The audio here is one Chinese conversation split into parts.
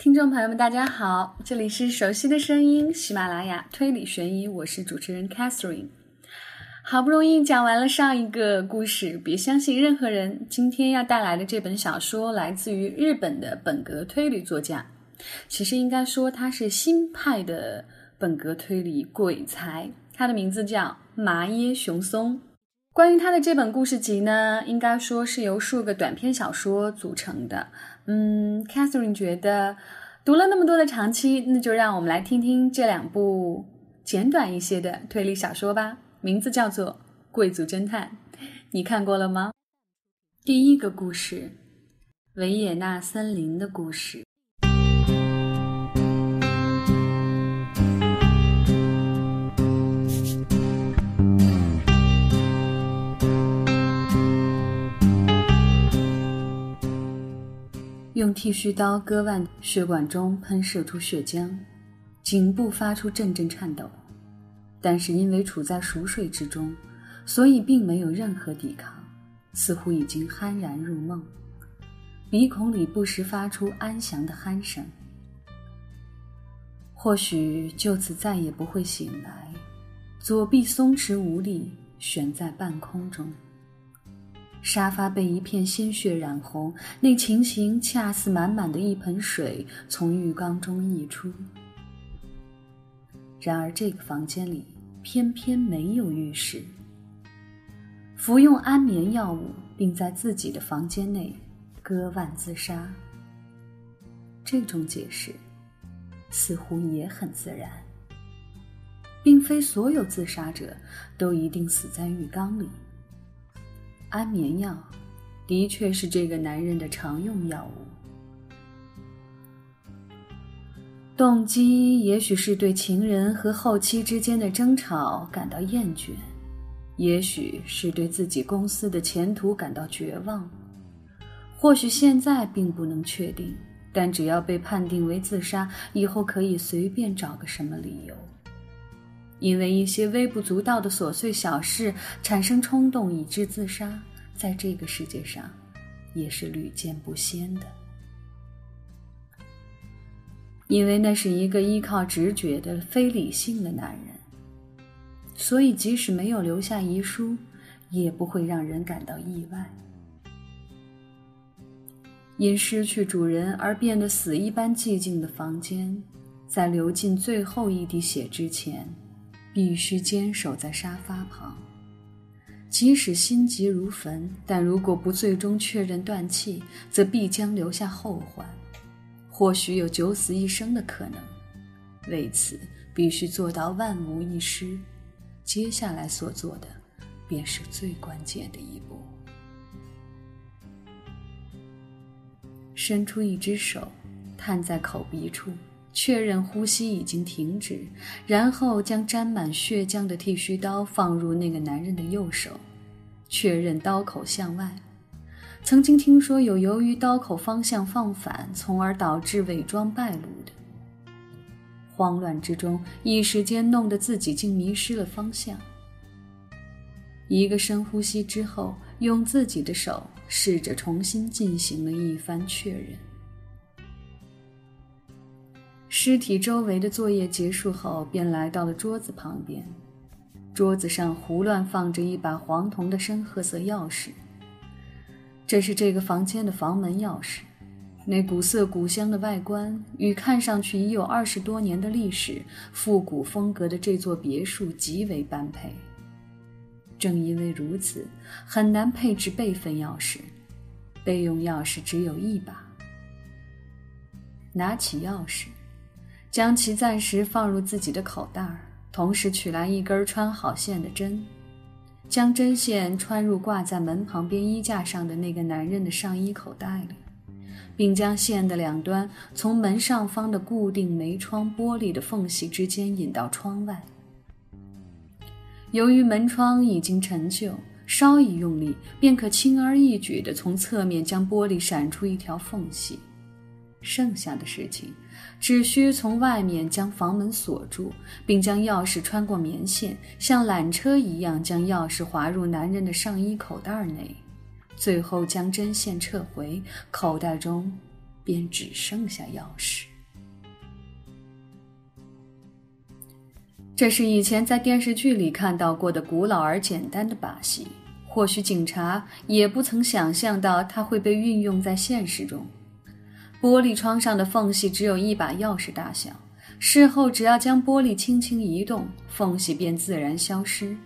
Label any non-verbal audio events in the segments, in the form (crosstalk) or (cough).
听众朋友们，大家好，这里是熟悉的声音，喜马拉雅推理悬疑，我是主持人 Catherine。好不容易讲完了上一个故事，别相信任何人。今天要带来的这本小说来自于日本的本格推理作家，其实应该说他是新派的本格推理鬼才，他的名字叫麻耶雄松。关于他的这本故事集呢，应该说是由数个短篇小说组成的。嗯，Catherine 觉得读了那么多的长期，那就让我们来听听这两部简短一些的推理小说吧。名字叫做《贵族侦探》，你看过了吗？第一个故事，维也纳森林的故事。用剃须刀割腕，血管中喷射出血浆，颈部发出阵阵颤抖。但是因为处在熟睡之中，所以并没有任何抵抗，似乎已经酣然入梦。鼻孔里不时发出安详的鼾声。或许就此再也不会醒来，左臂松弛无力，悬在半空中。沙发被一片鲜血染红，那情形恰似满满的一盆水从浴缸中溢出。然而这个房间里偏偏没有浴室。服用安眠药物，并在自己的房间内割腕自杀。这种解释似乎也很自然，并非所有自杀者都一定死在浴缸里。安眠药，的确是这个男人的常用药物。动机也许是对情人和后妻之间的争吵感到厌倦，也许是对自己公司的前途感到绝望，或许现在并不能确定。但只要被判定为自杀，以后可以随便找个什么理由。因为一些微不足道的琐碎小事产生冲动以致自杀，在这个世界上也是屡见不鲜的。因为那是一个依靠直觉的非理性的男人，所以即使没有留下遗书，也不会让人感到意外。因失去主人而变得死一般寂静的房间，在流尽最后一滴血之前。必须坚守在沙发旁，即使心急如焚，但如果不最终确认断气，则必将留下后患，或许有九死一生的可能。为此，必须做到万无一失。接下来所做的，便是最关键的一步。伸出一只手，探在口鼻处。确认呼吸已经停止，然后将沾满血浆的剃须刀放入那个男人的右手，确认刀口向外。曾经听说有由于刀口方向放反，从而导致伪装败露的。慌乱之中，一时间弄得自己竟迷失了方向。一个深呼吸之后，用自己的手试着重新进行了一番确认。尸体周围的作业结束后，便来到了桌子旁边。桌子上胡乱放着一把黄铜的深褐色钥匙。这是这个房间的房门钥匙。那古色古香的外观与看上去已有二十多年的历史、复古风格的这座别墅极为般配。正因为如此，很难配置备份钥匙。备用钥匙只有一把。拿起钥匙。将其暂时放入自己的口袋儿，同时取来一根穿好线的针，将针线穿入挂在门旁边衣架上的那个男人的上衣口袋里，并将线的两端从门上方的固定门窗玻璃的缝隙之间引到窗外。由于门窗已经陈旧，稍一用力便可轻而易举地从侧面将玻璃闪出一条缝隙。剩下的事情。只需从外面将房门锁住，并将钥匙穿过棉线，像缆车一样将钥匙滑入男人的上衣口袋内，最后将针线撤回，口袋中便只剩下钥匙。这是以前在电视剧里看到过的古老而简单的把戏，或许警察也不曾想象到它会被运用在现实中。玻璃窗上的缝隙只有一把钥匙大小，事后只要将玻璃轻轻移动，缝隙便自然消失。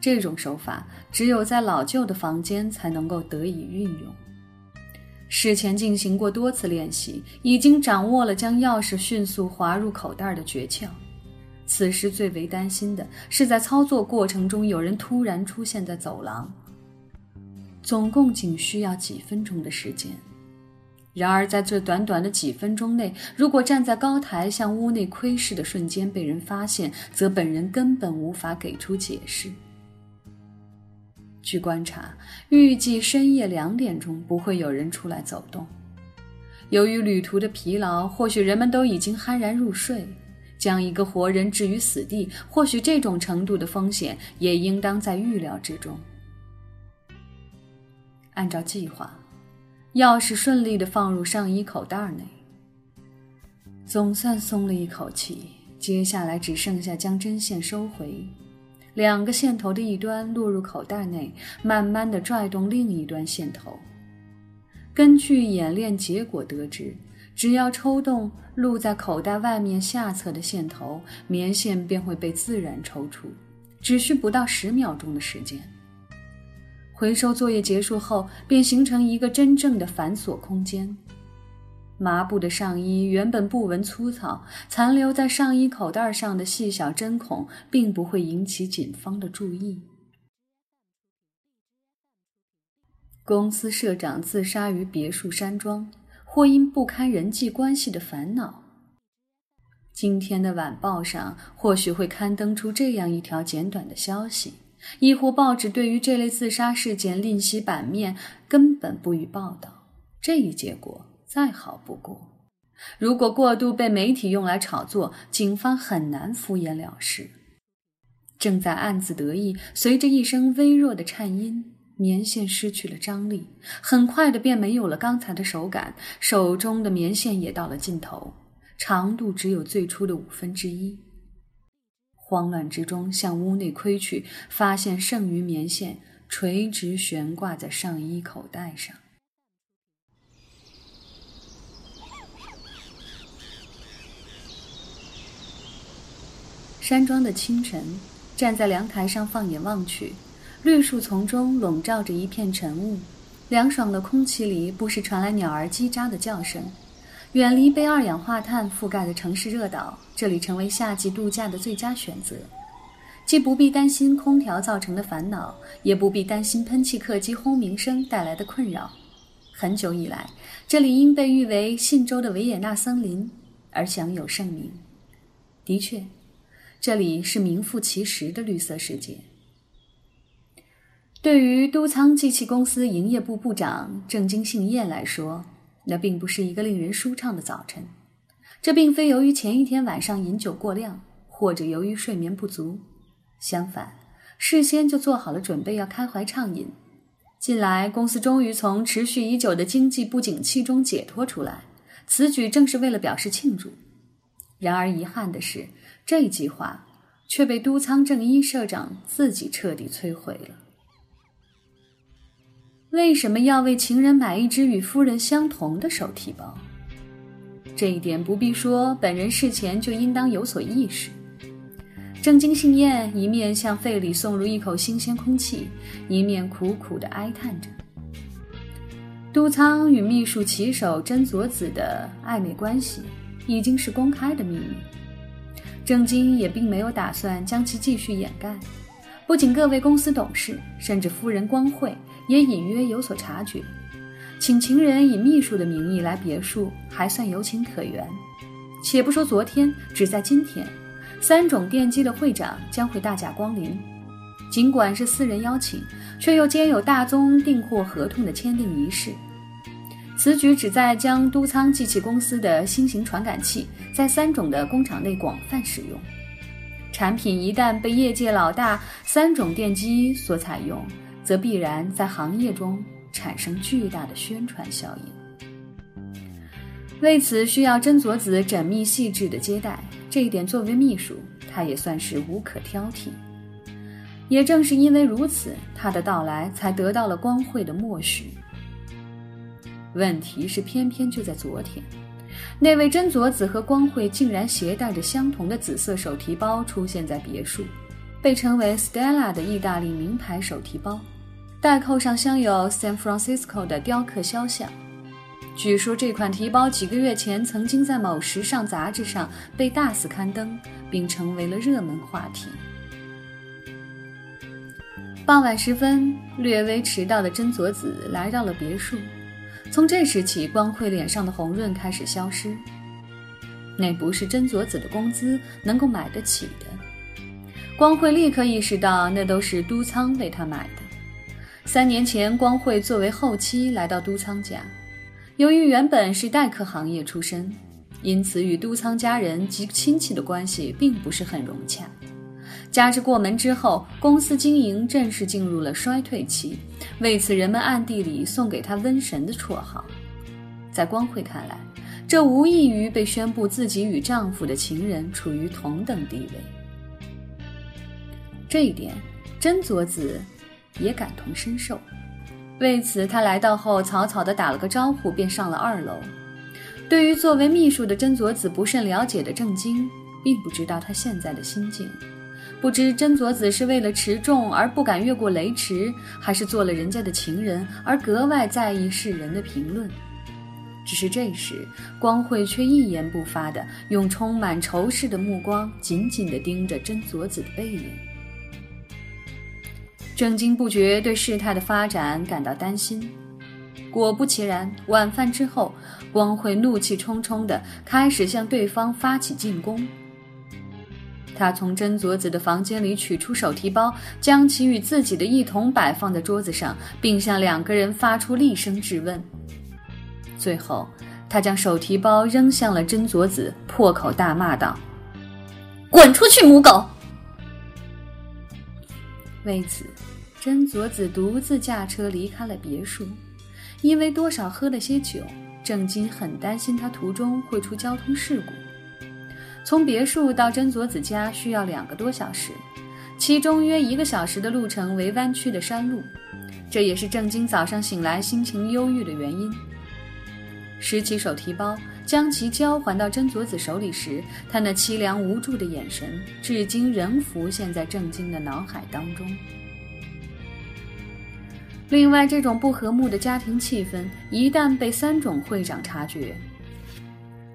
这种手法只有在老旧的房间才能够得以运用。事前进行过多次练习，已经掌握了将钥匙迅速滑入口袋的诀窍。此时最为担心的是，在操作过程中有人突然出现在走廊。总共仅需要几分钟的时间，然而在这短短的几分钟内，如果站在高台向屋内窥视的瞬间被人发现，则本人根本无法给出解释。据观察，预计深夜两点钟不会有人出来走动。由于旅途的疲劳，或许人们都已经酣然入睡。将一个活人置于死地，或许这种程度的风险也应当在预料之中。按照计划，钥匙顺利地放入上衣口袋内，总算松了一口气。接下来只剩下将针线收回，两个线头的一端落入口袋内，慢慢地拽动另一端线头。根据演练结果得知。只要抽动露在口袋外面下侧的线头，棉线便会被自然抽出，只需不到十秒钟的时间。回收作业结束后，便形成一个真正的反锁空间。麻布的上衣原本不纹粗糙，残留在上衣口袋上的细小针孔，并不会引起警方的注意。公司社长自杀于别墅山庄。或因不堪人际关系的烦恼，今天的晚报上或许会刊登出这样一条简短的消息，亦或报纸对于这类自杀事件另起版面，根本不予报道。这一结果再好不过。如果过度被媒体用来炒作，警方很难敷衍了事。正在暗自得意，随着一声微弱的颤音。棉线失去了张力，很快的便没有了刚才的手感，手中的棉线也到了尽头，长度只有最初的五分之一。慌乱之中向屋内窥去，发现剩余棉线垂直悬挂在上衣口袋上。山庄的清晨，站在凉台上放眼望去。绿树丛中笼罩着一片晨雾，凉爽的空气里不时传来鸟儿叽喳的叫声。远离被二氧化碳覆盖的城市热岛，这里成为夏季度假的最佳选择。既不必担心空调造成的烦恼，也不必担心喷气客机轰鸣声带来的困扰。很久以来，这里因被誉为信州的维也纳森林而享有盛名。的确，这里是名副其实的绿色世界。对于都仓机器公司营业部部长郑经信彦来说，那并不是一个令人舒畅的早晨。这并非由于前一天晚上饮酒过量，或者由于睡眠不足，相反，事先就做好了准备要开怀畅饮。近来，公司终于从持续已久的经济不景气中解脱出来，此举正是为了表示庆祝。然而，遗憾的是，这一计划却被都仓正一社长自己彻底摧毁了。为什么要为情人买一只与夫人相同的手提包？这一点不必说，本人事前就应当有所意识。正经信彦一面向肺里送入一口新鲜空气，一面苦苦地哀叹着。都仓与秘书骑手真佐子的暧昧关系已经是公开的秘密，正经也并没有打算将其继续掩盖。不仅各位公司董事，甚至夫人光惠。也隐约有所察觉，请情人以秘书的名义来别墅，还算有情可原。且不说昨天，只在今天，三种电机的会长将会大驾光临。尽管是私人邀请，却又兼有大宗订货合同的签订仪式。此举旨在将都仓机器公司的新型传感器在三种的工厂内广泛使用。产品一旦被业界老大三种电机所采用，则必然在行业中产生巨大的宣传效应。为此，需要真佐子缜密细致的接待。这一点，作为秘书，他也算是无可挑剔。也正是因为如此，他的到来才得到了光会的默许。问题是，偏偏就在昨天，那位真佐子和光会竟然携带着相同的紫色手提包出现在别墅，被称为 Stella 的意大利名牌手提包，袋扣上镶有 San Francisco 的雕刻肖像。据说这款提包几个月前曾经在某时尚杂志上被大肆刊登，并成为了热门话题。傍晚时分，略微迟到的真佐子来到了别墅。从这时起，光辉脸上的红润开始消失。那不是真佐子的工资能够买得起的。光辉立刻意识到，那都是都仓为他买的。三年前，光辉作为后妻来到都仓家，由于原本是代客行业出身，因此与都仓家人及亲戚的关系并不是很融洽。加之过门之后，公司经营正式进入了衰退期，为此人们暗地里送给他“瘟神”的绰号。在光辉看来，这无异于被宣布自己与丈夫的情人处于同等地位。这一点，真佐子也感同身受。为此，他来到后草草地打了个招呼，便上了二楼。对于作为秘书的真佐子不甚了解的郑经，并不知道他现在的心境。不知真佐子是为了持重而不敢越过雷池，还是做了人家的情人而格外在意世人的评论。只是这时，光慧却一言不发的用充满仇视的目光紧紧地盯着真佐子的背影。正经不觉对事态的发展感到担心。果不其然，晚饭之后，光慧怒气冲冲地开始向对方发起进攻。他从真佐子的房间里取出手提包，将其与自己的一同摆放在桌子上，并向两个人发出厉声质问。最后，他将手提包扔向了真佐子，破口大骂道：“滚出去，母狗！”为此，真佐子独自驾车离开了别墅。因为多少喝了些酒，郑经很担心他途中会出交通事故。从别墅到真佐子家需要两个多小时，其中约一个小时的路程为弯曲的山路，这也是郑经早上醒来心情忧郁的原因。拾起手提包，将其交还到真佐子手里时，他那凄凉无助的眼神，至今仍浮现在郑经的脑海当中。另外，这种不和睦的家庭气氛，一旦被三种会长察觉，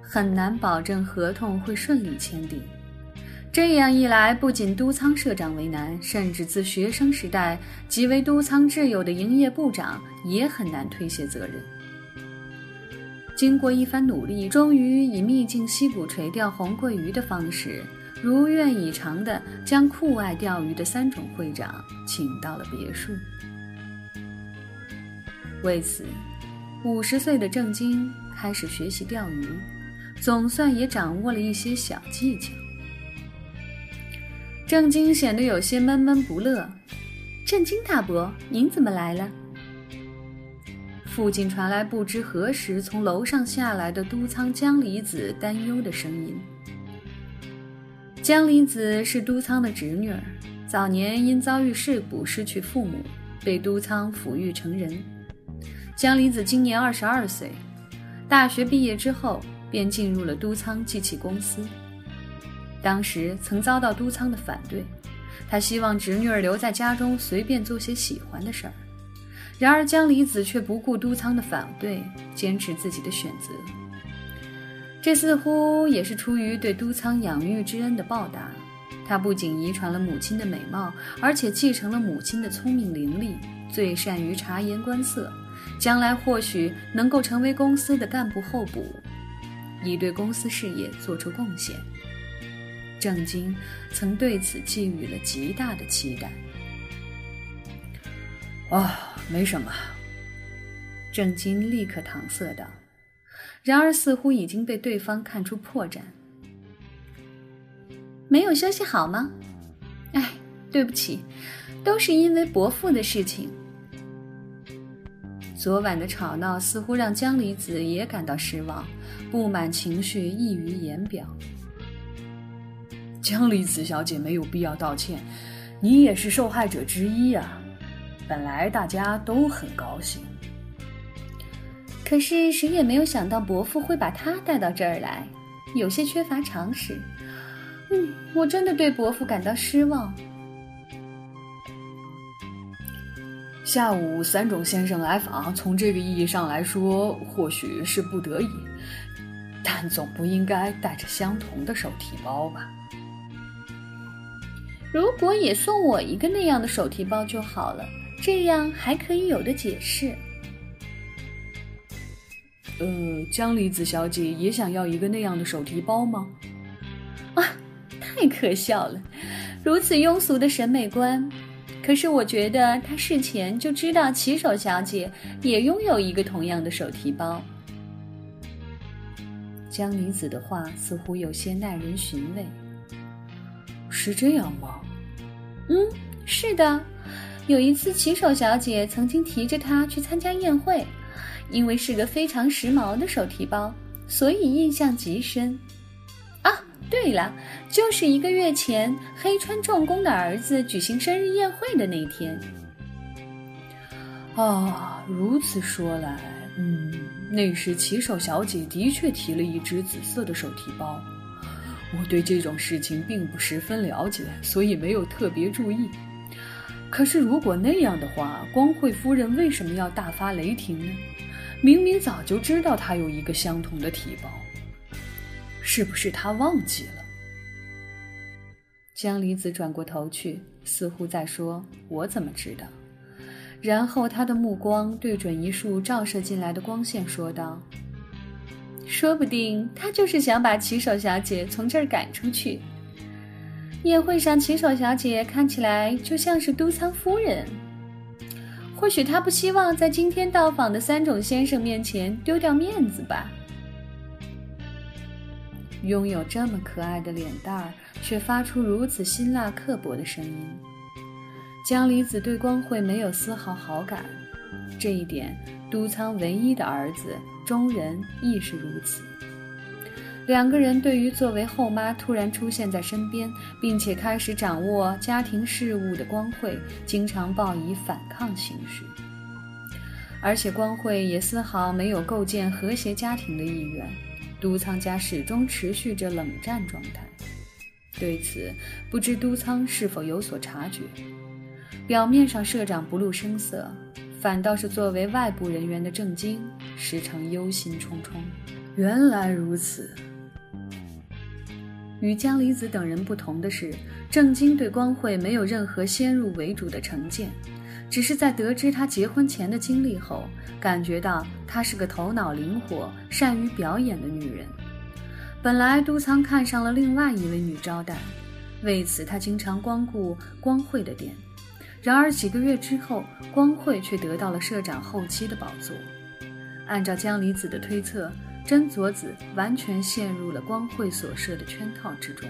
很难保证合同会顺利签订。这样一来，不仅都仓社长为难，甚至自学生时代即为都仓挚友的营业部长也很难推卸责任。经过一番努力，终于以秘境溪谷垂钓红桂鱼的方式，如愿以偿地将酷爱钓鱼的三种会长请到了别墅。为此，五十岁的郑经开始学习钓鱼。总算也掌握了一些小技巧。郑经显得有些闷闷不乐。郑经大伯，您怎么来了？附近传来不知何时从楼上下来的都仓江离子担忧的声音。江离子是都仓的侄女儿，早年因遭遇事故失去父母，被都仓抚育成人。江离子今年二十二岁，大学毕业之后。便进入了都仓机器公司。当时曾遭到都仓的反对，他希望侄女儿留在家中，随便做些喜欢的事儿。然而江离子却不顾都仓的反对，坚持自己的选择。这似乎也是出于对都仓养育之恩的报答。他不仅遗传了母亲的美貌，而且继承了母亲的聪明伶俐，最善于察言观色，将来或许能够成为公司的干部候补。以对公司事业做出贡献，郑经曾对此寄予了极大的期待。哦，没什么。郑经立刻搪塞道，然而似乎已经被对方看出破绽。没有休息好吗？哎，对不起，都是因为伯父的事情。昨晚的吵闹似乎让江离子也感到失望。不满情绪溢于言表。江离子小姐没有必要道歉，你也是受害者之一啊。本来大家都很高兴，可是谁也没有想到伯父会把他带到这儿来，有些缺乏常识。嗯，我真的对伯父感到失望。下午三种先生来访，从这个意义上来说，或许是不得已，但总不应该带着相同的手提包吧？如果也送我一个那样的手提包就好了，这样还可以有的解释。呃，江离子小姐也想要一个那样的手提包吗？啊，太可笑了！如此庸俗的审美观。可是我觉得他事前就知道骑手小姐也拥有一个同样的手提包。江离子的话似乎有些耐人寻味。是这样吗？嗯，是的。有一次，骑手小姐曾经提着它去参加宴会，因为是个非常时髦的手提包，所以印象极深。啊对了，就是一个月前黑川重工的儿子举行生日宴会的那天。啊，如此说来，嗯，那时骑手小姐的确提了一只紫色的手提包。我对这种事情并不十分了解，所以没有特别注意。可是如果那样的话，光惠夫人为什么要大发雷霆呢？明明早就知道她有一个相同的提包。是不是他忘记了？江离子转过头去，似乎在说：“我怎么知道？”然后他的目光对准一束照射进来的光线，说道：“说不定他就是想把骑手小姐从这儿赶出去。宴会上，骑手小姐看起来就像是都仓夫人。或许他不希望在今天到访的三种先生面前丢掉面子吧。”拥有这么可爱的脸蛋儿，却发出如此辛辣刻薄的声音。江离子对光惠没有丝毫好感，这一点都仓唯一的儿子中人亦是如此。两个人对于作为后妈突然出现在身边，并且开始掌握家庭事务的光惠，经常抱以反抗情绪。而且光惠也丝毫没有构建和谐家庭的意愿。都仓家始终持续着冷战状态，对此不知都仓是否有所察觉。表面上社长不露声色，反倒是作为外部人员的郑经时常忧心忡忡。原来如此。与江离子等人不同的是，郑经对光惠没有任何先入为主的成见。只是在得知她结婚前的经历后，感觉到她是个头脑灵活、善于表演的女人。本来都仓看上了另外一位女招待，为此他经常光顾光惠的店。然而几个月之后，光惠却得到了社长后期的宝座。按照江离子的推测，真佐子完全陷入了光惠所设的圈套之中。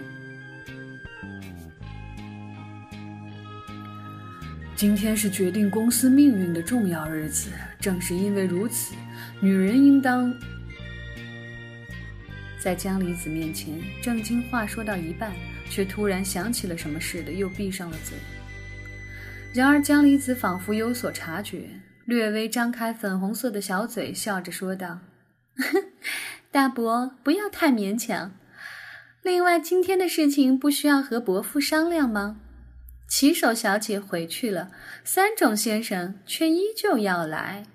今天是决定公司命运的重要日子，正是因为如此，女人应当……在江离子面前，正经话说到一半，却突然想起了什么似的，又闭上了嘴。然而江离子仿佛有所察觉，略微张开粉红色的小嘴，笑着说道：“ (laughs) 大伯，不要太勉强。另外，今天的事情不需要和伯父商量吗？”骑手小姐回去了，三种先生却依旧要来。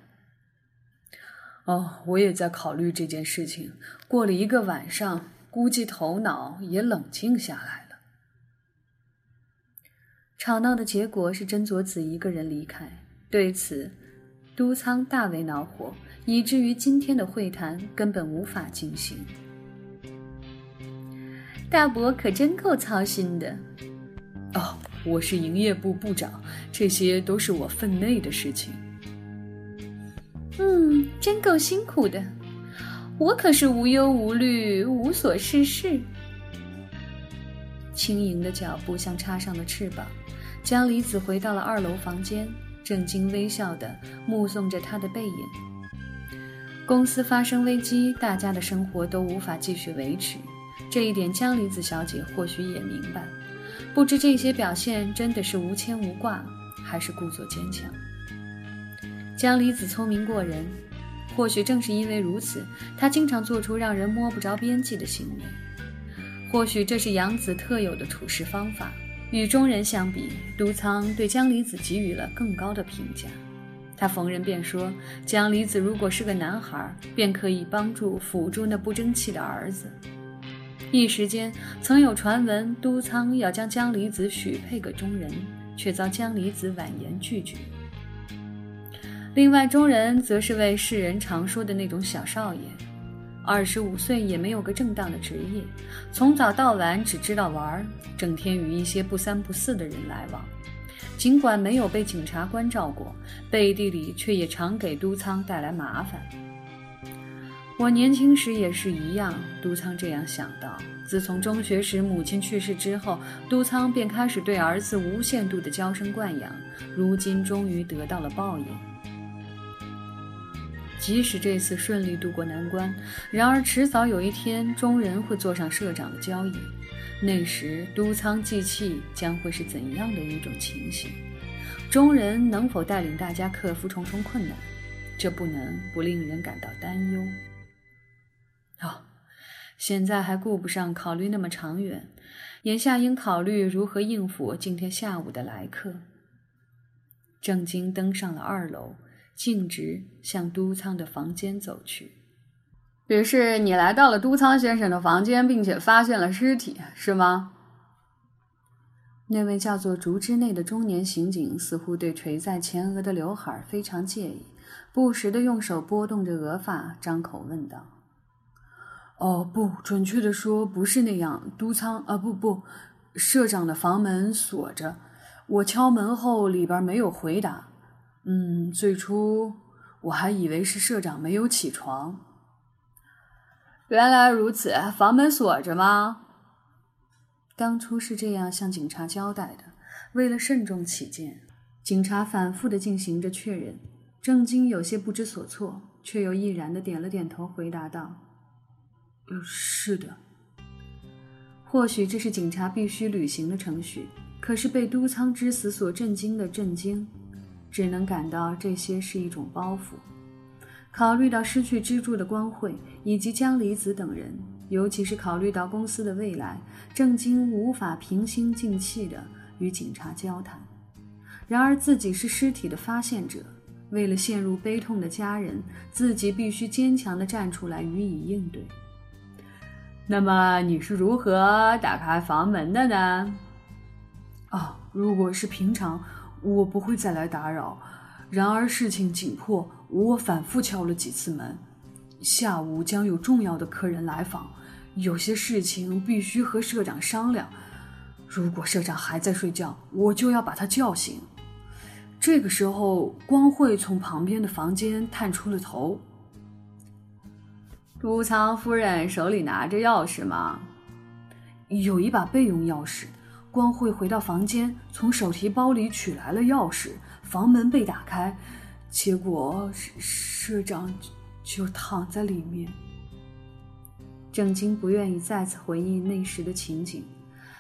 哦，我也在考虑这件事情。过了一个晚上，估计头脑也冷静下来了。吵闹的结果是真佐子一个人离开，对此，都仓大为恼火，以至于今天的会谈根本无法进行。大伯可真够操心的。哦。我是营业部部长，这些都是我分内的事情。嗯，真够辛苦的。我可是无忧无虑、无所事事。轻盈的脚步像插上了翅膀。江离子回到了二楼房间，正经微笑的目送着他的背影。公司发生危机，大家的生活都无法继续维持。这一点江离子小姐或许也明白，不知这些表现真的是无牵无挂，还是故作坚强。江离子聪明过人，或许正是因为如此，她经常做出让人摸不着边际的行为。或许这是杨子特有的处事方法。与中人相比，都仓对江离子给予了更高的评价。他逢人便说：“江离子如果是个男孩，便可以帮助辅助那不争气的儿子。”一时间，曾有传闻都仓要将江离子许配给中人，却遭江离子婉言拒绝。另外，中人则是为世人常说的那种小少爷。二十五岁也没有个正当的职业，从早到晚只知道玩，整天与一些不三不四的人来往。尽管没有被警察关照过，背地里却也常给都仓带来麻烦。我年轻时也是一样，都仓这样想到。自从中学时母亲去世之后，都仓便开始对儿子无限度的娇生惯养，如今终于得到了报应。即使这次顺利渡过难关，然而迟早有一天，中人会坐上社长的交椅。那时，都仓祭器将会是怎样的一种情形？中人能否带领大家克服重重困难？这不能不令人感到担忧。哦，现在还顾不上考虑那么长远，眼下应考虑如何应付今天下午的来客。郑经登上了二楼。径直向都仓的房间走去。于是你来到了都仓先生的房间，并且发现了尸体，是吗？那位叫做竹之内的中年刑警似乎对垂在前额的刘海非常介意，不时地用手拨动着额发，张口问道：“哦，不，准确的说不是那样。都仓啊，不不，社长的房门锁着，我敲门后里边没有回答。”嗯，最初我还以为是社长没有起床。原来如此，房门锁着吗？当初是这样向警察交代的。为了慎重起见，警察反复的进行着确认。郑经有些不知所措，却又毅然的点了点头，回答道：“是的。”或许这是警察必须履行的程序。可是被都仓之死所震惊的震惊。只能感到这些是一种包袱。考虑到失去支柱的光慧以及江离子等人，尤其是考虑到公司的未来，郑经无法平心静气地与警察交谈。然而自己是尸体的发现者，为了陷入悲痛的家人，自己必须坚强地站出来予以应对。那么你是如何打开房门的呢？哦，如果是平常。我不会再来打扰。然而事情紧迫，我反复敲了几次门。下午将有重要的客人来访，有些事情必须和社长商量。如果社长还在睡觉，我就要把他叫醒。这个时候，光慧从旁边的房间探出了头。朱仓夫人手里拿着钥匙吗？有一把备用钥匙。光慧回到房间，从手提包里取来了钥匙，房门被打开，结果社长就躺在里面。郑经不愿意再次回忆那时的情景，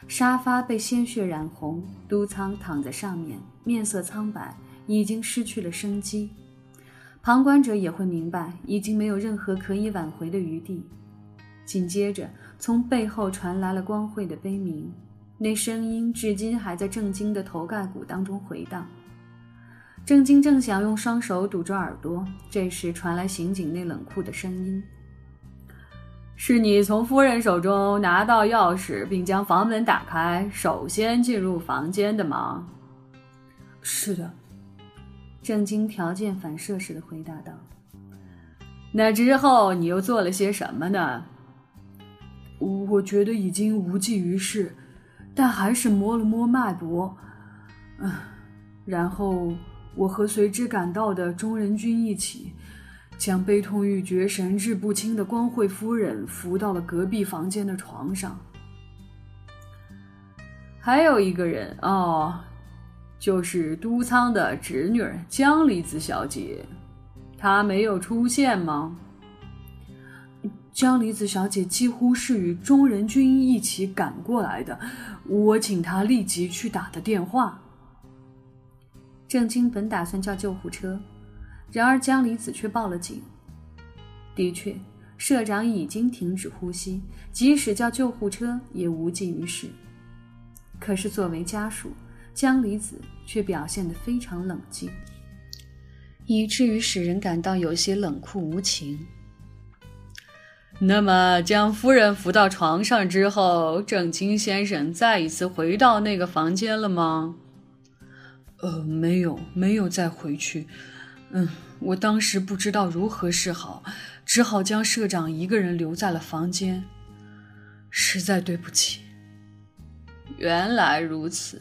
沙发被鲜血染红，都仓躺在上面，面色苍白，已经失去了生机。旁观者也会明白，已经没有任何可以挽回的余地。紧接着，从背后传来了光慧的悲鸣。那声音至今还在郑经的头盖骨当中回荡。郑经正想用双手堵住耳朵，这时传来刑警那冷酷的声音：“是你从夫人手中拿到钥匙，并将房门打开，首先进入房间的吗？”“是的。”郑经条件反射似的回答道。“那之后你又做了些什么呢？”“我觉得已经无济于事。”但还是摸了摸脉搏，嗯，然后我和随之赶到的中人君一起，将悲痛欲绝、神志不清的光惠夫人扶到了隔壁房间的床上。还有一个人哦，就是都仓的侄女江离子小姐，她没有出现吗？江离子小姐几乎是与中人君一起赶过来的，我请她立即去打的电话。郑经本打算叫救护车，然而江离子却报了警。的确，社长已经停止呼吸，即使叫救护车也无济于事。可是作为家属，江离子却表现得非常冷静。以至于使人感到有些冷酷无情。那么，将夫人扶到床上之后，郑清先生再一次回到那个房间了吗？呃，没有，没有再回去。嗯，我当时不知道如何是好，只好将社长一个人留在了房间。实在对不起。原来如此。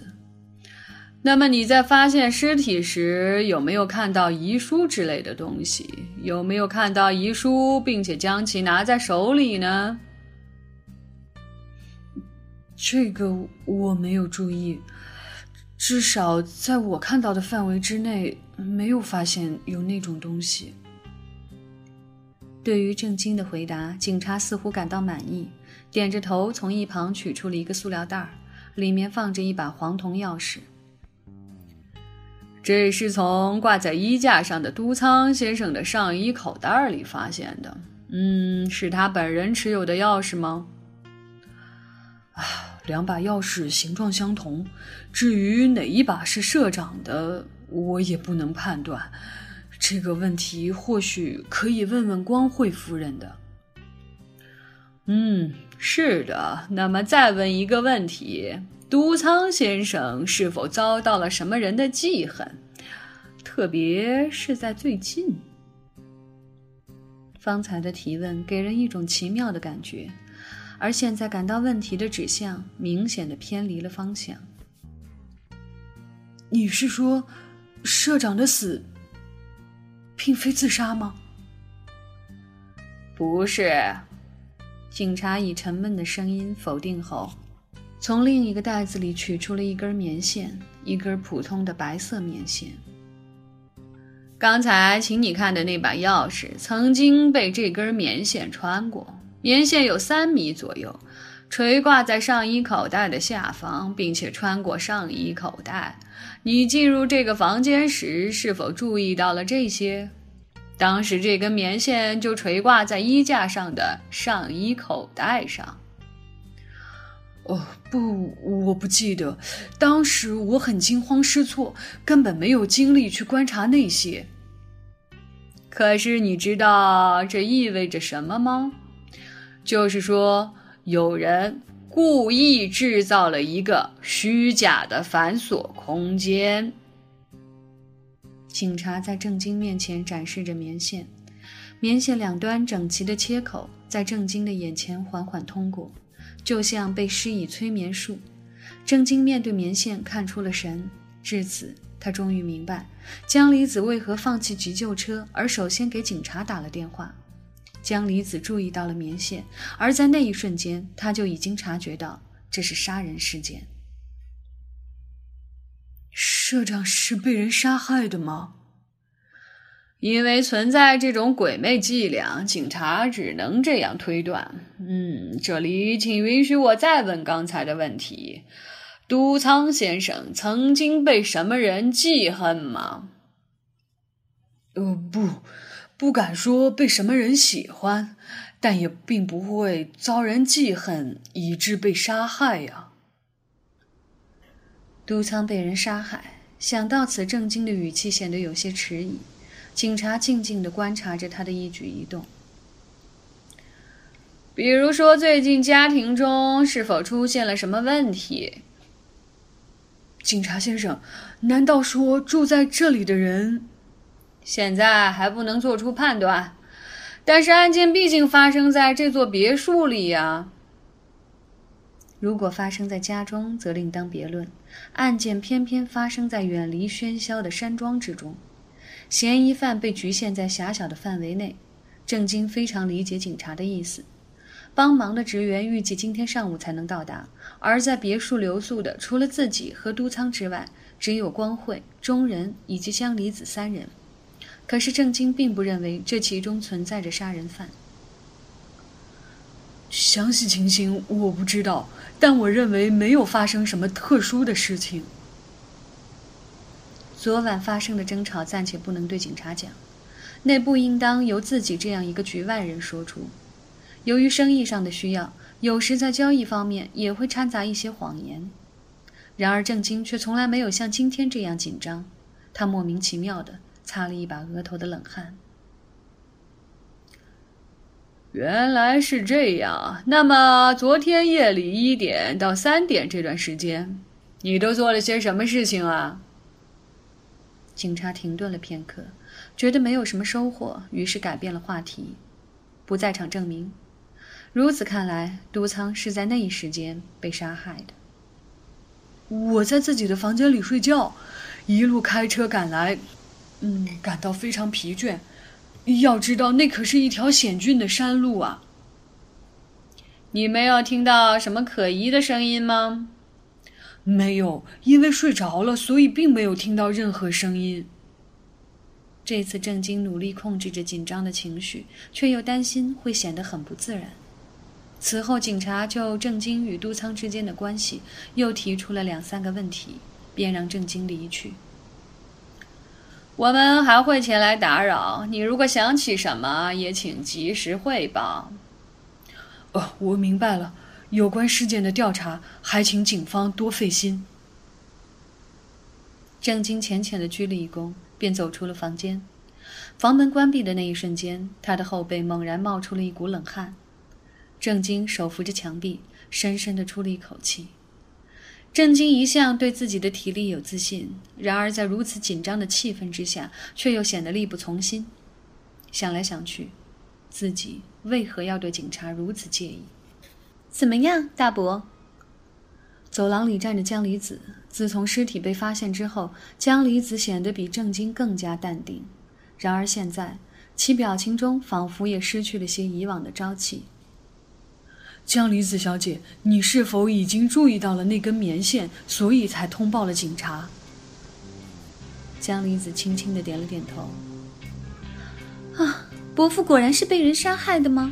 那么你在发现尸体时有没有看到遗书之类的东西？有没有看到遗书，并且将其拿在手里呢？这个我没有注意，至少在我看到的范围之内，没有发现有那种东西。对于郑经的回答，警察似乎感到满意，点着头从一旁取出了一个塑料袋儿，里面放着一把黄铜钥匙。这是从挂在衣架上的都仓先生的上衣口袋里发现的。嗯，是他本人持有的钥匙吗？啊，两把钥匙形状相同，至于哪一把是社长的，我也不能判断。这个问题或许可以问问光惠夫人的。嗯，是的。那么再问一个问题。都仓先生是否遭到了什么人的记恨？特别是在最近。方才的提问给人一种奇妙的感觉，而现在感到问题的指向明显的偏离了方向。你是说，社长的死并非自杀吗？不是。警察以沉闷的声音否定后。从另一个袋子里取出了一根棉线，一根普通的白色棉线。刚才请你看的那把钥匙曾经被这根棉线穿过，棉线有三米左右，垂挂在上衣口袋的下方，并且穿过上衣口袋。你进入这个房间时是否注意到了这些？当时这根棉线就垂挂在衣架上的上衣口袋上。哦不，我不记得，当时我很惊慌失措，根本没有精力去观察那些。可是你知道这意味着什么吗？就是说，有人故意制造了一个虚假的反锁空间。警察在郑经面前展示着棉线，棉线两端整齐的切口在郑经的眼前缓缓通过。就像被施以催眠术，郑经面对棉线看出了神。至此，他终于明白江离子为何放弃急救车，而首先给警察打了电话。江离子注意到了棉线，而在那一瞬间，他就已经察觉到这是杀人事件。社长是被人杀害的吗？因为存在这种鬼魅伎俩，警察只能这样推断。嗯，这里请允许我再问刚才的问题：都仓先生曾经被什么人记恨吗？呃，不，不敢说被什么人喜欢，但也并不会遭人记恨以致被杀害呀。都仓被人杀害，想到此，震惊的语气显得有些迟疑。警察静静地观察着他的一举一动，比如说，最近家庭中是否出现了什么问题？警察先生，难道说住在这里的人？现在还不能做出判断，但是案件毕竟发生在这座别墅里呀。如果发生在家中，则另当别论。案件偏偏发生在远离喧嚣的山庄之中。嫌疑犯被局限在狭小的范围内，郑经非常理解警察的意思。帮忙的职员预计今天上午才能到达，而在别墅留宿的除了自己和都仓之外，只有光惠、中人以及江离子三人。可是郑经并不认为这其中存在着杀人犯。详细情形我不知道，但我认为没有发生什么特殊的事情。昨晚发生的争吵暂且不能对警察讲，那不应当由自己这样一个局外人说出。由于生意上的需要，有时在交易方面也会掺杂一些谎言。然而郑经却从来没有像今天这样紧张，他莫名其妙的擦了一把额头的冷汗。原来是这样，那么昨天夜里一点到三点这段时间，你都做了些什么事情啊？警察停顿了片刻，觉得没有什么收获，于是改变了话题。不在场证明。如此看来，都仓是在那一时间被杀害的。我在自己的房间里睡觉，一路开车赶来，嗯，感到非常疲倦。要知道，那可是一条险峻的山路啊。你没有听到什么可疑的声音吗？没有，因为睡着了，所以并没有听到任何声音。这次郑经努力控制着紧张的情绪，却又担心会显得很不自然。此后，警察就郑经与都仓之间的关系又提出了两三个问题，便让郑经离去。我们还会前来打扰你，如果想起什么，也请及时汇报。哦，我明白了。有关事件的调查，还请警方多费心。郑经浅浅的鞠了一躬，便走出了房间。房门关闭的那一瞬间，他的后背猛然冒出了一股冷汗。郑经手扶着墙壁，深深的出了一口气。郑经一向对自己的体力有自信，然而在如此紧张的气氛之下，却又显得力不从心。想来想去，自己为何要对警察如此介意？怎么样，大伯？走廊里站着江离子。自从尸体被发现之后，江离子显得比郑经更加淡定。然而现在，其表情中仿佛也失去了些以往的朝气。江离子小姐，你是否已经注意到了那根棉线，所以才通报了警察？江离子轻轻的点了点头。啊，伯父果然是被人杀害的吗？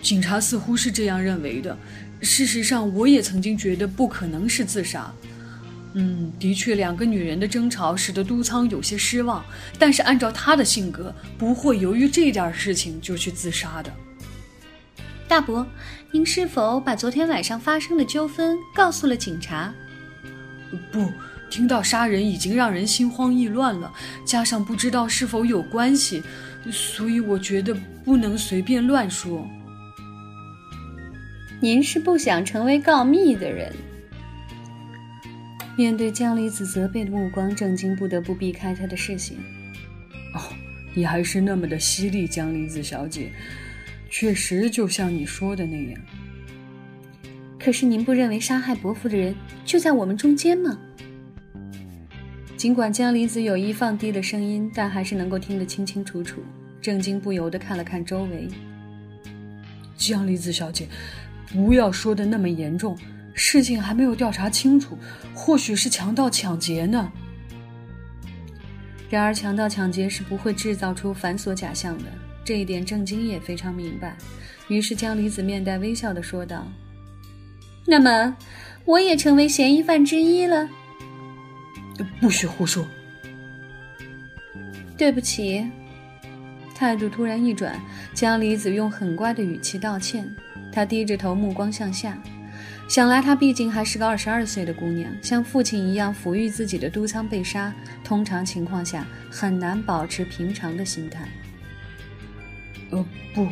警察似乎是这样认为的。事实上，我也曾经觉得不可能是自杀。嗯，的确，两个女人的争吵使得都仓有些失望。但是，按照他的性格，不会由于这点事情就去自杀的。大伯，您是否把昨天晚上发生的纠纷告诉了警察？不，听到杀人已经让人心慌意乱了，加上不知道是否有关系，所以我觉得不能随便乱说。您是不想成为告密的人。面对江离子责备的目光，郑经不得不避开他的视线。哦，你还是那么的犀利，江离子小姐，确实就像你说的那样。可是您不认为杀害伯父的人就在我们中间吗？尽管江离子有意放低了声音，但还是能够听得清清楚楚。郑经不由得看了看周围。江离子小姐。不要说的那么严重，事情还没有调查清楚，或许是强盗抢劫呢。然而，强盗抢劫是不会制造出繁琐假象的，这一点郑经也非常明白。于是，江离子面带微笑的说道：“那么，我也成为嫌疑犯之一了。”不许胡说！对不起。态度突然一转，江离子用很乖的语气道歉。他低着头，目光向下。想来，她毕竟还是个二十二岁的姑娘，像父亲一样抚育自己的都仓被杀，通常情况下很难保持平常的心态。呃，不，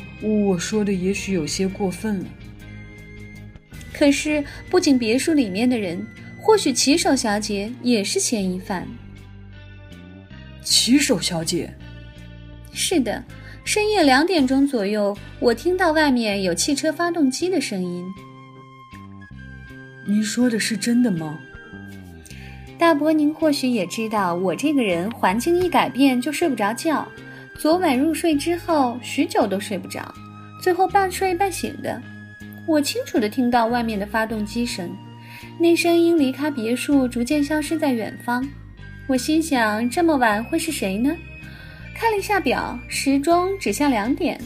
我说的也许有些过分了。可是，不仅别墅里面的人，或许骑手小姐也是嫌疑犯。骑手小姐？是的。深夜两点钟左右，我听到外面有汽车发动机的声音。您说的是真的吗？大伯，您或许也知道，我这个人环境一改变就睡不着觉。昨晚入睡之后，许久都睡不着，最后半睡半醒的。我清楚的听到外面的发动机声，那声音离开别墅，逐渐消失在远方。我心想，这么晚会是谁呢？看了一下表，时钟指向两点。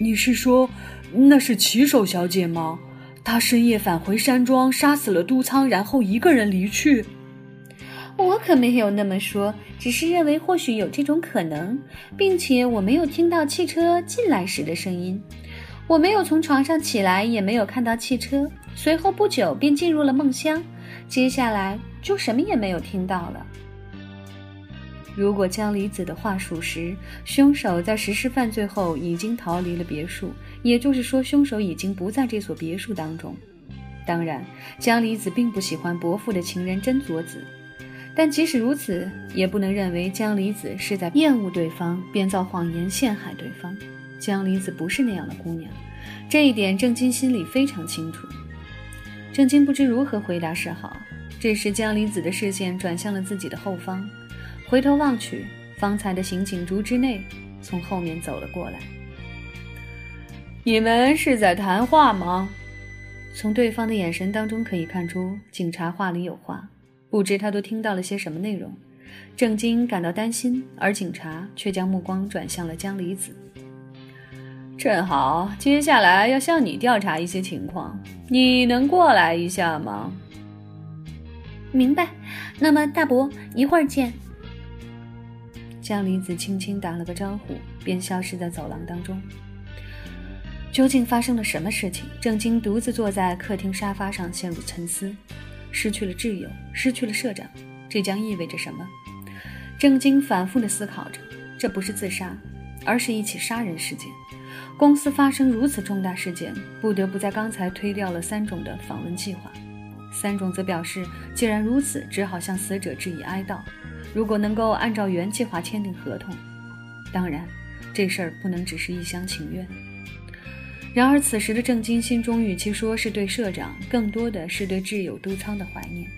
你是说，那是骑手小姐吗？她深夜返回山庄，杀死了都仓，然后一个人离去？我可没有那么说，只是认为或许有这种可能，并且我没有听到汽车进来时的声音。我没有从床上起来，也没有看到汽车。随后不久便进入了梦乡，接下来就什么也没有听到了。如果江离子的话属实，凶手在实施犯罪后已经逃离了别墅，也就是说，凶手已经不在这所别墅当中。当然，江离子并不喜欢伯父的情人真佐子，但即使如此，也不能认为江离子是在厌恶对方，编造谎言陷害对方。江离子不是那样的姑娘，这一点郑金心里非常清楚。郑金不知如何回答是好。这时，江离子的视线转向了自己的后方，回头望去，方才的刑警竹之内从后面走了过来。你们是在谈话吗？从对方的眼神当中可以看出，警察话里有话，不知他都听到了些什么内容。郑经感到担心，而警察却将目光转向了江离子。正好，接下来要向你调查一些情况，你能过来一下吗？明白。那么，大伯，一会儿见。江离子轻轻打了个招呼，便消失在走廊当中。究竟发生了什么事情？郑经独自坐在客厅沙发上，陷入沉思。失去了挚友，失去了社长，这将意味着什么？郑经反复地思考着。这不是自杀，而是一起杀人事件。公司发生如此重大事件，不得不在刚才推掉了三种的访问计划。三种则表示，既然如此，只好向死者致以哀悼。如果能够按照原计划签订合同，当然，这事儿不能只是一厢情愿。然而，此时的郑金心中，与其说是对社长，更多的是对挚友都仓的怀念。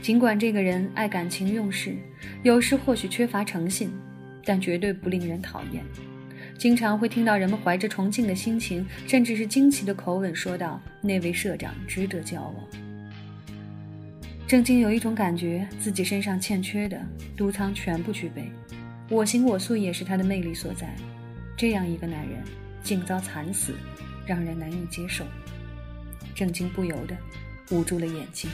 尽管这个人爱感情用事，有时或许缺乏诚信，但绝对不令人讨厌。经常会听到人们怀着崇敬的心情，甚至是惊奇的口吻说道：“那位社长值得交往。”郑经有一种感觉，自己身上欠缺的，都仓全部具备。我行我素也是他的魅力所在。这样一个男人，竟遭惨死，让人难以接受。郑经不由得捂住了眼睛。